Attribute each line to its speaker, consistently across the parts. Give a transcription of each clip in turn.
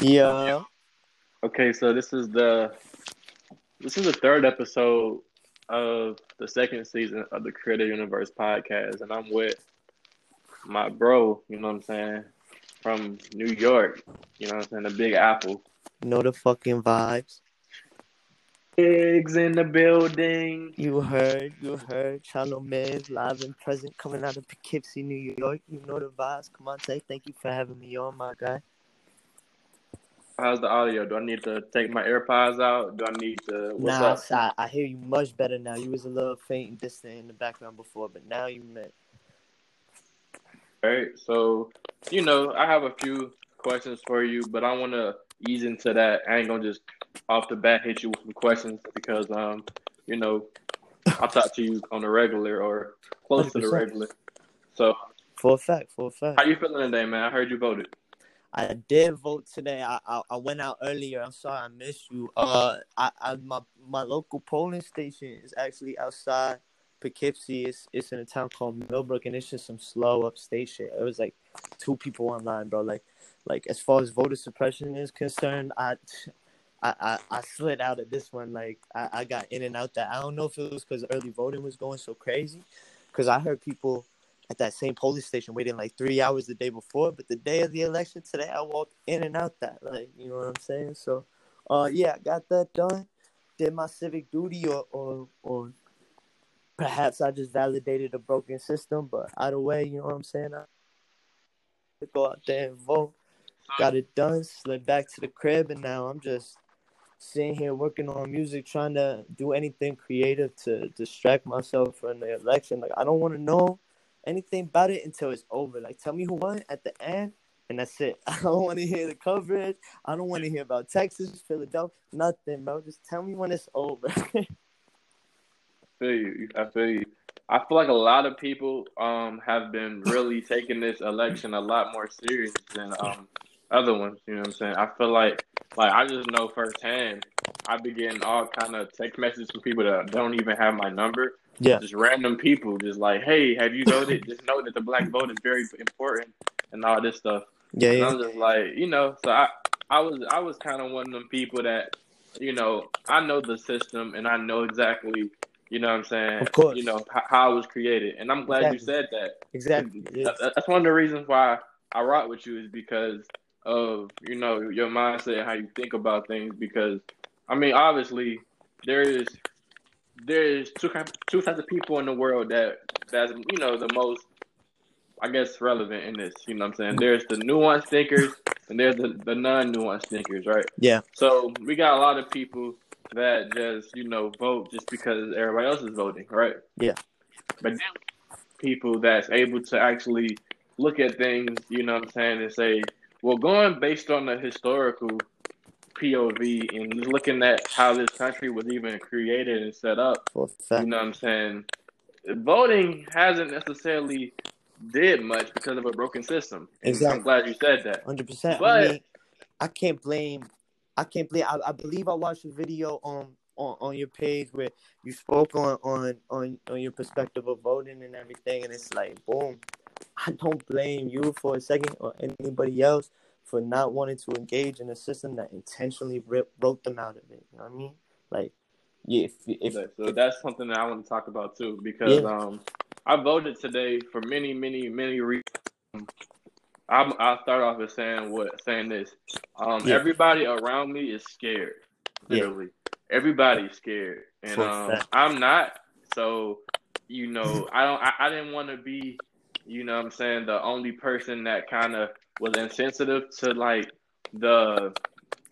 Speaker 1: Yeah.
Speaker 2: Okay, so this is the this is the third episode of the second season of the Creative Universe podcast, and I'm with my bro. You know what I'm saying? From New York. You know what I'm saying? The Big Apple.
Speaker 1: Know the fucking vibes.
Speaker 2: Eggs in the building.
Speaker 1: You heard, you heard. Channel Miz live and present coming out of Poughkeepsie, New York. You know the vibes. Come on, say thank you for having me on, my guy.
Speaker 2: How's the audio? Do I need to take my AirPods out? Do I need to? What's
Speaker 1: nah,
Speaker 2: up?
Speaker 1: I, I hear you much better now. You was a little faint and distant in the background before, but now you met.
Speaker 2: All right. So, you know, I have a few questions for you, but I want to ease into that. I ain't gonna just off the bat hit you with some questions because, um, you know, I talk to you on the regular or close to the regular. So,
Speaker 1: For a fact, for a fact.
Speaker 2: how you feeling today, man? I heard you voted.
Speaker 1: I did vote today. I, I I went out earlier. I'm sorry I missed you. Uh, I, I my my local polling station is actually outside Poughkeepsie. It's it's in a town called Millbrook, and it's just some slow upstate shit. It was like two people online, bro. Like like as far as voter suppression is concerned, I. I, I, I slid out of this one like I, I got in and out that I don't know if it was because early voting was going so crazy because I heard people at that same polling station waiting like three hours the day before. But the day of the election today, I walked in and out that, like, you know what I'm saying? So, uh, yeah, I got that done. Did my civic duty, or or or perhaps I just validated a broken system. But either way, you know what I'm saying? I go out there and vote. Got it done. Slid back to the crib, and now I'm just sitting here working on music, trying to do anything creative to distract myself from the election. Like I don't want to know anything about it until it's over. Like tell me who won at the end, and that's it. I don't want to hear the coverage. I don't want to hear about Texas, Philadelphia, nothing, bro. Just tell me when it's over.
Speaker 2: feel you. I feel you. I feel like a lot of people um have been really taking this election a lot more serious than um other ones. You know what I'm saying? I feel like like I just know firsthand. I be getting all kind of text messages from people that don't even have my number.
Speaker 1: yeah,
Speaker 2: Just random people, just like, hey, have you voted? just know that the black vote is very important and all this stuff.
Speaker 1: yeah,
Speaker 2: And
Speaker 1: yeah.
Speaker 2: I'm just like, you know, so I, I was, I was kind of one of them people that, you know, I know the system and I know exactly, you know what I'm saying,
Speaker 1: Of course.
Speaker 2: you know h- how it was created, and I'm glad you said that.
Speaker 1: Exactly.
Speaker 2: That- That's one of the reasons why I rock with you is because of you know your mindset, and how you think about things. Because I mean, obviously, there is there is two two types of people in the world that that's you know the most I guess relevant in this. You know what I'm saying? There's the nuanced thinkers and there's the, the non nuanced thinkers, right?
Speaker 1: Yeah.
Speaker 2: So we got a lot of people that just, you know, vote just because everybody else is voting, right?
Speaker 1: Yeah.
Speaker 2: But then people that's able to actually look at things, you know what I'm saying, and say, well, going based on the historical POV and just looking at how this country was even created and set up,
Speaker 1: For
Speaker 2: you know what I'm saying? Voting hasn't necessarily did much because of a broken system.
Speaker 1: Exactly.
Speaker 2: I'm glad you said that.
Speaker 1: Hundred percent. I
Speaker 2: But-
Speaker 1: mean, I can't blame. I can't blame. I, I believe I watched a video on, on on your page where you spoke on on on on your perspective of voting and everything, and it's like, boom. I don't blame you for a second or anybody else for not wanting to engage in a system that intentionally rip, wrote them out of it. You know what I mean? Like, yeah, if if,
Speaker 2: So- so that's something that I want to talk about too because um, I voted today for many, many, many reasons. I'm, I'll start off with saying what saying this. Um,
Speaker 1: Yeah.
Speaker 2: Everybody around me is scared.
Speaker 1: Yeah.
Speaker 2: Literally, everybody's scared, and um. I'm not. So, you know, I don't. I, I didn't want to be, you know, what I'm saying the only person that kind of was insensitive to like the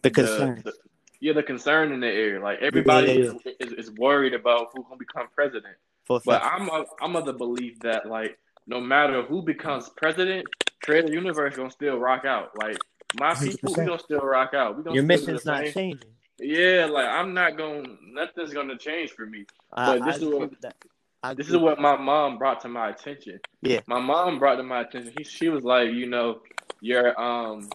Speaker 1: the concern.
Speaker 2: the- yeah, the concern in the air. Like everybody
Speaker 1: Yeah, yeah,
Speaker 2: Is, is, is worried about who's gonna become president.
Speaker 1: for a
Speaker 2: But
Speaker 1: fact.
Speaker 2: I'm of, I'm of the belief that like no matter who becomes president, Creative Universe gonna still rock out. Like my people, we
Speaker 1: 100%.
Speaker 2: gonna still rock out. We gonna
Speaker 1: Your mission's not
Speaker 2: same.
Speaker 1: changing.
Speaker 2: Yeah, like I'm not gonna. Nothing's gonna change for me.
Speaker 1: I,
Speaker 2: But this
Speaker 1: I
Speaker 2: is what-
Speaker 1: that. I
Speaker 2: This is what my mom brought to my attention.
Speaker 1: Yeah.
Speaker 2: My mom brought to my attention. He, she was like, you know, your um,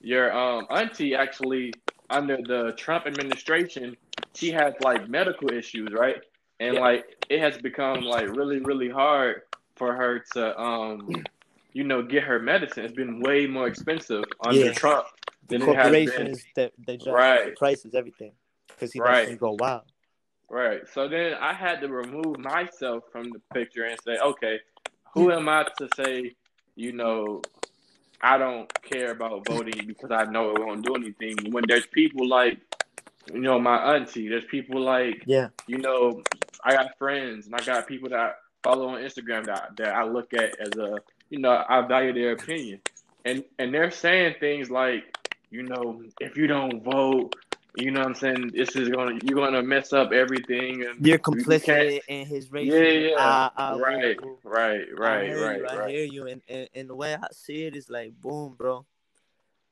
Speaker 2: your um auntie actually under the Trump administration, she had like medical issues, right? And
Speaker 1: Yeah.
Speaker 2: like it has become like really, really hard for her to um, you know, get her medicine. It's been way more expensive under
Speaker 1: Yeah.
Speaker 2: Trump than it has been.
Speaker 1: that they drive
Speaker 2: Right.
Speaker 1: the prices, everything, because he
Speaker 2: Right.
Speaker 1: them go wild.
Speaker 2: Right. So then I had to remove myself from the picture and say, okay, who am I to say, you know, I don't care about voting because I know it won't do anything? When there's people like, you know, my auntie, there's people like,
Speaker 1: Yeah,
Speaker 2: you know, I got friends and I got people that I follow on Instagram that that I look at as a, you know, I value their opinion, and and they're saying things like, you know, if you don't vote, you know, what I'm saying this is gonna you're gonna mess up everything, and
Speaker 1: you're complicit in his racism.
Speaker 2: yeah, yeah,
Speaker 1: I- I-
Speaker 2: right, right,
Speaker 1: I
Speaker 2: right,
Speaker 1: hear
Speaker 2: right,
Speaker 1: you, I hear you, and, and and the way I see it is like, boom, bro.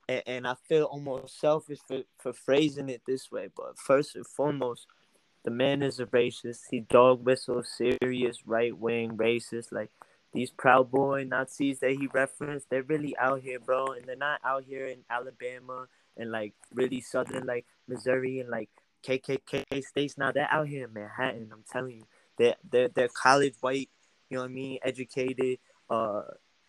Speaker 1: And, and I feel almost selfish for, for phrasing it this way, but first and foremost, the man is a racist. He dog whistles serious right wing racist. Like these proud boy Nazis that he referenced, they're really out here, bro, and they're not out here in Alabama and like really southern like Missouri and like KKK states. Now they're out here in Manhattan. I'm telling you, they're they're they're college white, you know what I mean, educated, uh,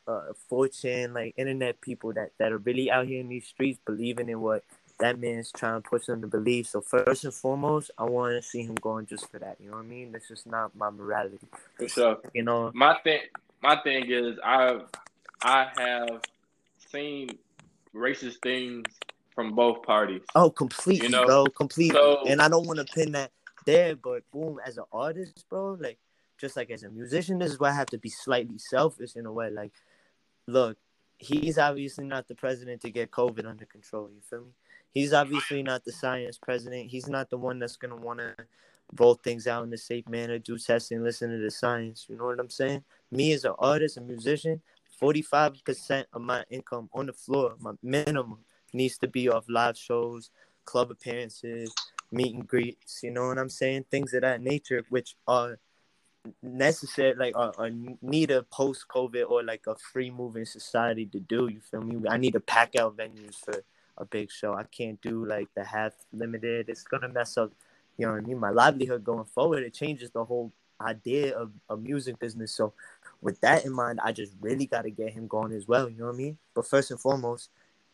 Speaker 1: uh, fortune like internet people that that are really out here in these streets believing in what that man's trying to push them to believe. So first and foremost, I want to see him going just for that. You know what I mean? That's just not my morality.
Speaker 2: For sure.
Speaker 1: You know?
Speaker 2: My thing, my thing is, I, I have seen racist things from both parties.
Speaker 1: Oh, completely,
Speaker 2: You know,
Speaker 1: bro, completely.
Speaker 2: so-
Speaker 1: and I don't want to pin that there, but boom, as an artist, bro, like just like as a musician, this is why I have to be slightly selfish in a way. Like, look, he's obviously not the president to get COVID under control. You feel me? He's obviously not the science president. He's not the one that's gonna want to roll things out in a safe manner, do testing, listen to the science. You know what I'm saying? Me as an artist, a musician, 45% of my income on the floor, my minimum, needs to be off live shows, club appearances, meet and greets. You know what I'm saying? Things of that nature, which are necessary, like are, are need a post COVID or like a free moving society to do. You feel me? I need to pack out venues for a big show. I can't do like the half limited. It's gonna mess up. You know what I mean? My livelihood going forward. It changes the whole idea of a music business. So with that in mind, I just really got to get him going as well. You know what I mean? But first and foremost,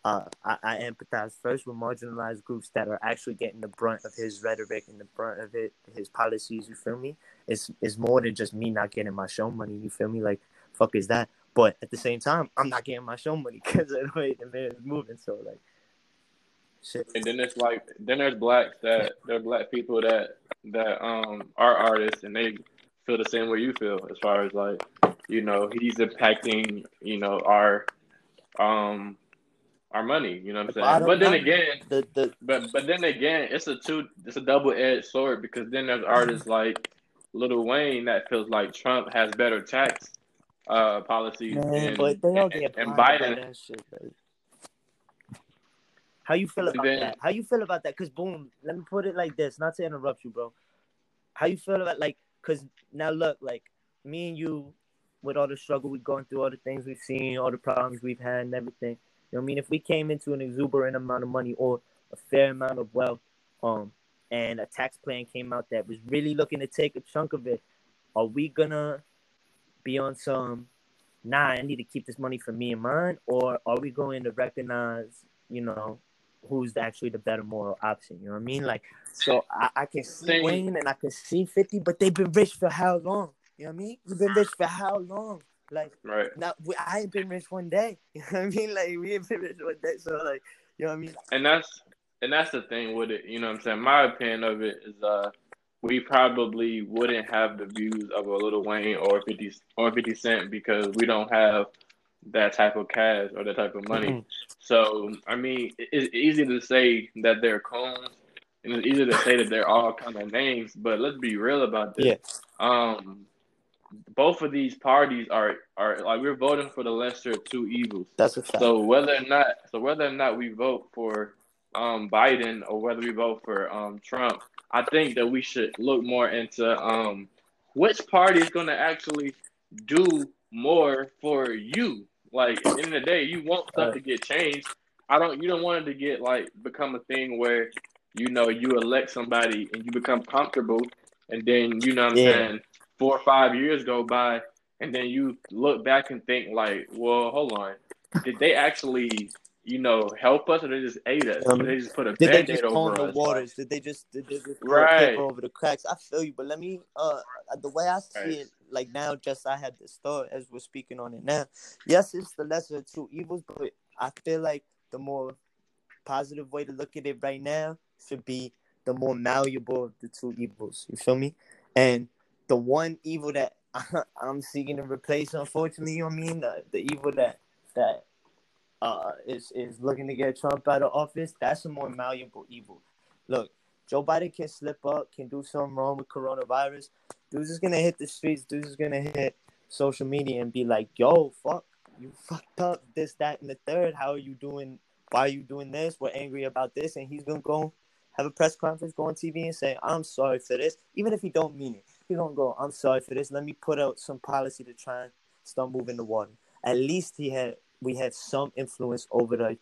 Speaker 1: uh, I, I empathize first with marginalized groups that are actually getting the brunt of his rhetoric and the brunt of it, his policies. You feel me? It's it's more than just me not getting my show money. You feel me? Like fuck is that? But at the same time, I'm not getting my show money because of the way the man is moving. So like, shit.
Speaker 2: And then it's like then there's blacks that there are black people that that um are artists and they feel the same way you feel as far as like you know he's impacting you know our um our money you know what I'm saying but then again
Speaker 1: The the
Speaker 2: but but then again it's a two it's a double edged sword because then there's artists like Lil Wayne that feels like Trump has better tax uh policies
Speaker 1: man,
Speaker 2: and,
Speaker 1: but they all get
Speaker 2: and Biden
Speaker 1: shit. How you feel about
Speaker 2: then-
Speaker 1: that? How you feel about that? Cause boom, let me put it like this, not to interrupt you, bro. How you feel about like? Cause now look, like me and you, with all the struggle we've gone through, all the things we've seen, all the problems we've had, and everything. You know what I mean? If we came into an exuberant amount of money or a fair amount of wealth, um, and a tax plan came out that was really looking to take a chunk of it, are we gonna be on some? Nah, I need to keep this money for me and mine, or are we going to recognize, you know, who's actually the better moral option? You know what I mean? Like, so I, I can see
Speaker 2: Same.
Speaker 1: Wayne and I can see Fifty, but they've been rich for how long? You know what I mean? We've been rich for how long? Like,
Speaker 2: right
Speaker 1: now we, I ain't been rich one day. You know what I mean? Like, we ain't been rich one day. So, like, you know what I mean?
Speaker 2: and that's and that's the thing with it. You know what I'm saying? My opinion of it is uh we probably wouldn't have the views of a Lil Wayne or fifty or fifty Cent because we don't have that type of cash or that type of money.
Speaker 1: Mhm.
Speaker 2: So I mean it's easy to say that they're cones and it's easy to say that they're all kind of names, but let's be real about this.
Speaker 1: Yeah.
Speaker 2: Um both of these parties are are like we're voting for the lesser of two evils.
Speaker 1: That's a fact.
Speaker 2: So whether or not, so whether or not we vote for um, Biden or whether we vote for um, Trump, I think that we should look more into um, which party is going to actually do more for you. Like at the end of the day, you want stuff to get changed. I don't. You don't want it to get like become a thing where you know you elect somebody and you become comfortable, and then you know what I'm
Speaker 1: Yeah.
Speaker 2: saying four or five years go by, and then you look back and think like, well, hold on, did they actually you know, help us or they just ate us?
Speaker 1: Um,
Speaker 2: they just put a
Speaker 1: Did they just
Speaker 2: over
Speaker 1: the
Speaker 2: us?
Speaker 1: Waters? Did they just did they just
Speaker 2: right.
Speaker 1: paper over the cracks? I feel you, but let me uh the way I see
Speaker 2: Right.
Speaker 1: it, like now, just I had this thought as we're speaking on it now. Yes, it's the lesser of two evils, but I feel like the more positive way to look at it right now should be the more malleable of the two evils. You feel me? And the one evil that I'm seeking to replace, unfortunately, you know what I mean? The, the evil that that uh is is looking to get Trump out of office, that's a more malleable evil. Look, Joe Biden can slip up, can do something wrong with coronavirus. Dude's just gonna hit the streets, dude's gonna hit social media and be like, yo, fuck, you fucked up this, that, and the third. How are you doing? Why are you doing this? We're angry about this, and he's gonna go have a press conference, go on TV and say, I'm sorry for this. Even if he don't mean it. He's gonna go, I'm sorry for this. Let me put out some policy to try and start moving the water. At least he had we had some influence over the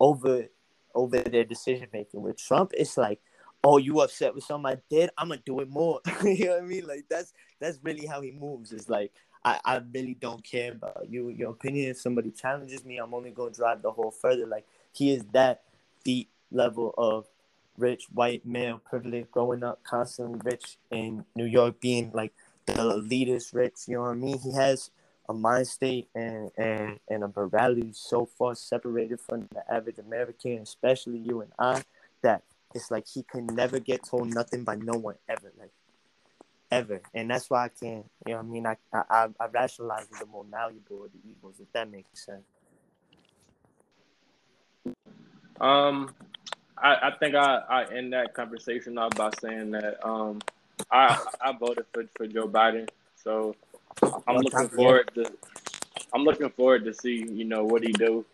Speaker 1: over over their decision making. With Trump, it's like, oh, you upset with something I did, I'm gonna do it more. you know what I mean? Like that's that's really how he moves. It's like I, I really don't care about you, your opinion. If somebody challenges me, I'm only gonna drive the whole further. Like he is that deep level of rich white male privilege growing up constantly rich in New York being like the elitist rich, you know what I mean? He has a mind state and, and, and a morality so far separated from the average American, especially you and I, that it's like he can never get told nothing by no one ever, like ever. And that's why I can't, you know what I mean? I I, I rationalize the more malleable of the evils, if that makes sense.
Speaker 2: Um, I, I think I, I end that conversation off by saying that um, I I voted for, for Joe Biden, so I'm looking forward to I'm looking forward to see you know what he do.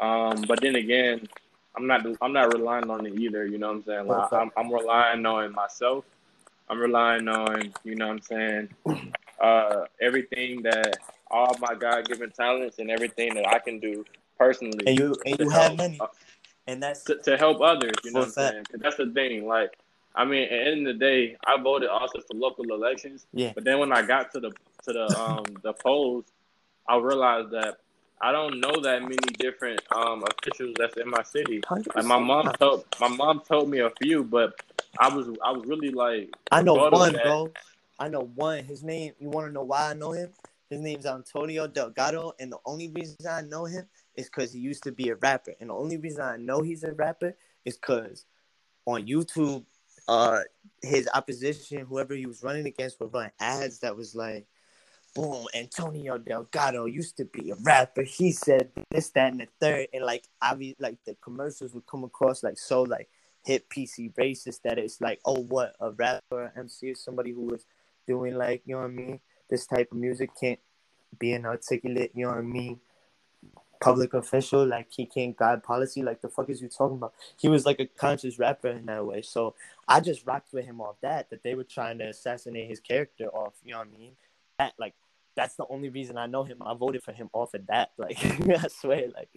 Speaker 2: Um, but then again, I'm not I'm not relying on it either. You know what I'm saying? Like, I'm I'm relying on myself. I'm relying on you know what I'm saying uh, everything that all my God given talents and everything that I can do personally
Speaker 1: And you and you have
Speaker 2: help
Speaker 1: money. And that's
Speaker 2: to, to help others. You know what I'm saying? 'Cause that's the thing. Like, I mean, at the end of the day, I voted also for local elections.
Speaker 1: Yeah.
Speaker 2: But then when I got to the to the um the polls, I realized that I don't know that many different um officials that's in my city. Like my mom told my mom told me a few, but I was I was really like
Speaker 1: I know one, bro. I know one. His name. You want to know why I know him? His name's Antonio Delgado, and the only reason I know him is because he used to be a rapper. And the only reason I know he's a rapper is because on YouTube, uh, his opposition, whoever he was running against, were running ads that was like, "Boom, Antonio Delgado used to be a rapper. He said this, that, and the third. And like, obvi- like the commercials would come across like so like hit PC racist that it's like, oh, what a rapper, MC, is somebody who was doing like, you know what I mean, this type of music can't be an articulate, you know what I mean, public official, like he can't guide policy. Like the fuck is you talking about? He was like a conscious rapper in that way. So I just rocked with him off that, that they were trying to assassinate his character off, you know what I mean? That like that's the only reason I know him. I voted for him off of that. Like I swear, like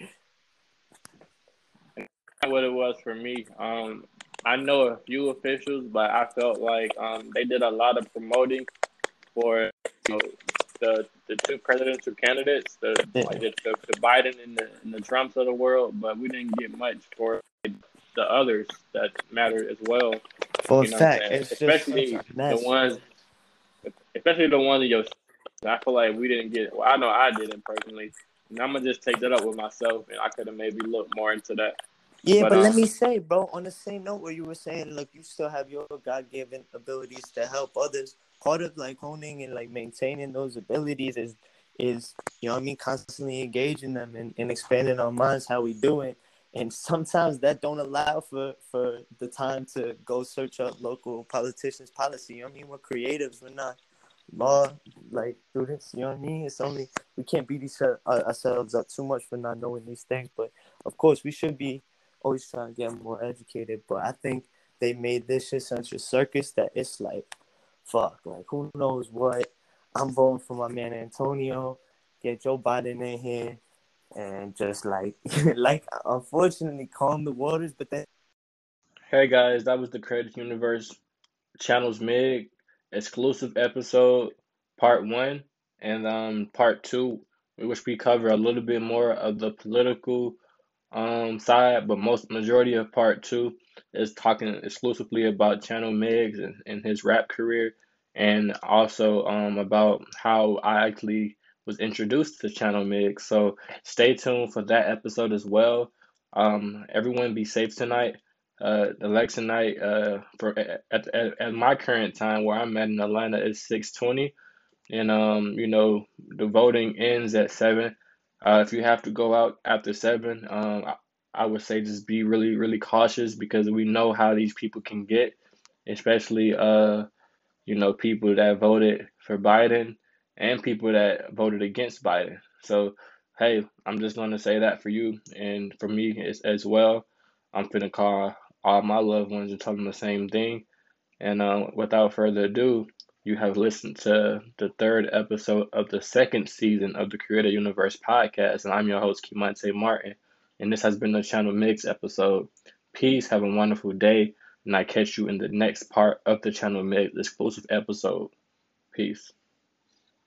Speaker 2: what it was for me. Um, I know a few officials, but I felt like um, they did a lot of promoting for know, the the two presidential candidates, the like the, the, the Biden and the, and the Trumps of the world, but we didn't get much for the others that mattered as well.
Speaker 1: for
Speaker 2: You know
Speaker 1: fact, it's
Speaker 2: Especially
Speaker 1: just
Speaker 2: the ones, especially the ones in your. I feel like we didn't get. Well, I know I didn't personally, and I'm gonna just take that up with myself, and I could have maybe looked more into that.
Speaker 1: Yeah,
Speaker 2: But,
Speaker 1: but, let
Speaker 2: um,
Speaker 1: me say, bro, on the same note where you were saying, look, you still have your God given abilities to help others. Part of like honing and like maintaining those abilities is is you know I mean, constantly engaging them and, and expanding our minds how we do it. And sometimes that don't allow for for the time to go search up local politicians' policy. You know what I mean? We're creatives, we're not law like students, you know what I mean? It's only we can't beat each other, uh, ourselves up too much for not knowing these things, but of course we should be always trying to get more educated. But I think they made this shit such a circus that it's like, fuck, like who knows what. I'm voting for my man Antonio. Get Joe Biden in here, and just like, like unfortunately calm the waters. But then
Speaker 2: Hey guys, that was the Creative Universe Channels Mig exclusive episode, part one, and um part two, in which we cover a little bit more of the political um side, but most majority of part two is talking exclusively about Channel Miggs and, and his rap career, and also um about how I actually was introduced to Channel Miggs. So stay tuned for that episode as well. Um, everyone be safe tonight. Uh, election night uh, for at, at, at my current time where I'm at in Atlanta is 6:20, and um, you know the voting ends at seven. Uh, if you have to go out after seven, um, I, I would say just be really really cautious because we know how these people can get, especially uh, you know people that voted for Biden and people that voted against Biden. So hey, I'm just gonna say that for you and for me as, as well. I'm gonna call all my loved ones and tell them the same thing. And uh, without further ado, you have listened to the third episode of the second season of the Creator Universe podcast, and I'm your host, Kimonte Martin. And this has been the Channel Mix episode. Peace, have a wonderful day, and I catch you in the next part of the Channel Mix exclusive episode. Peace.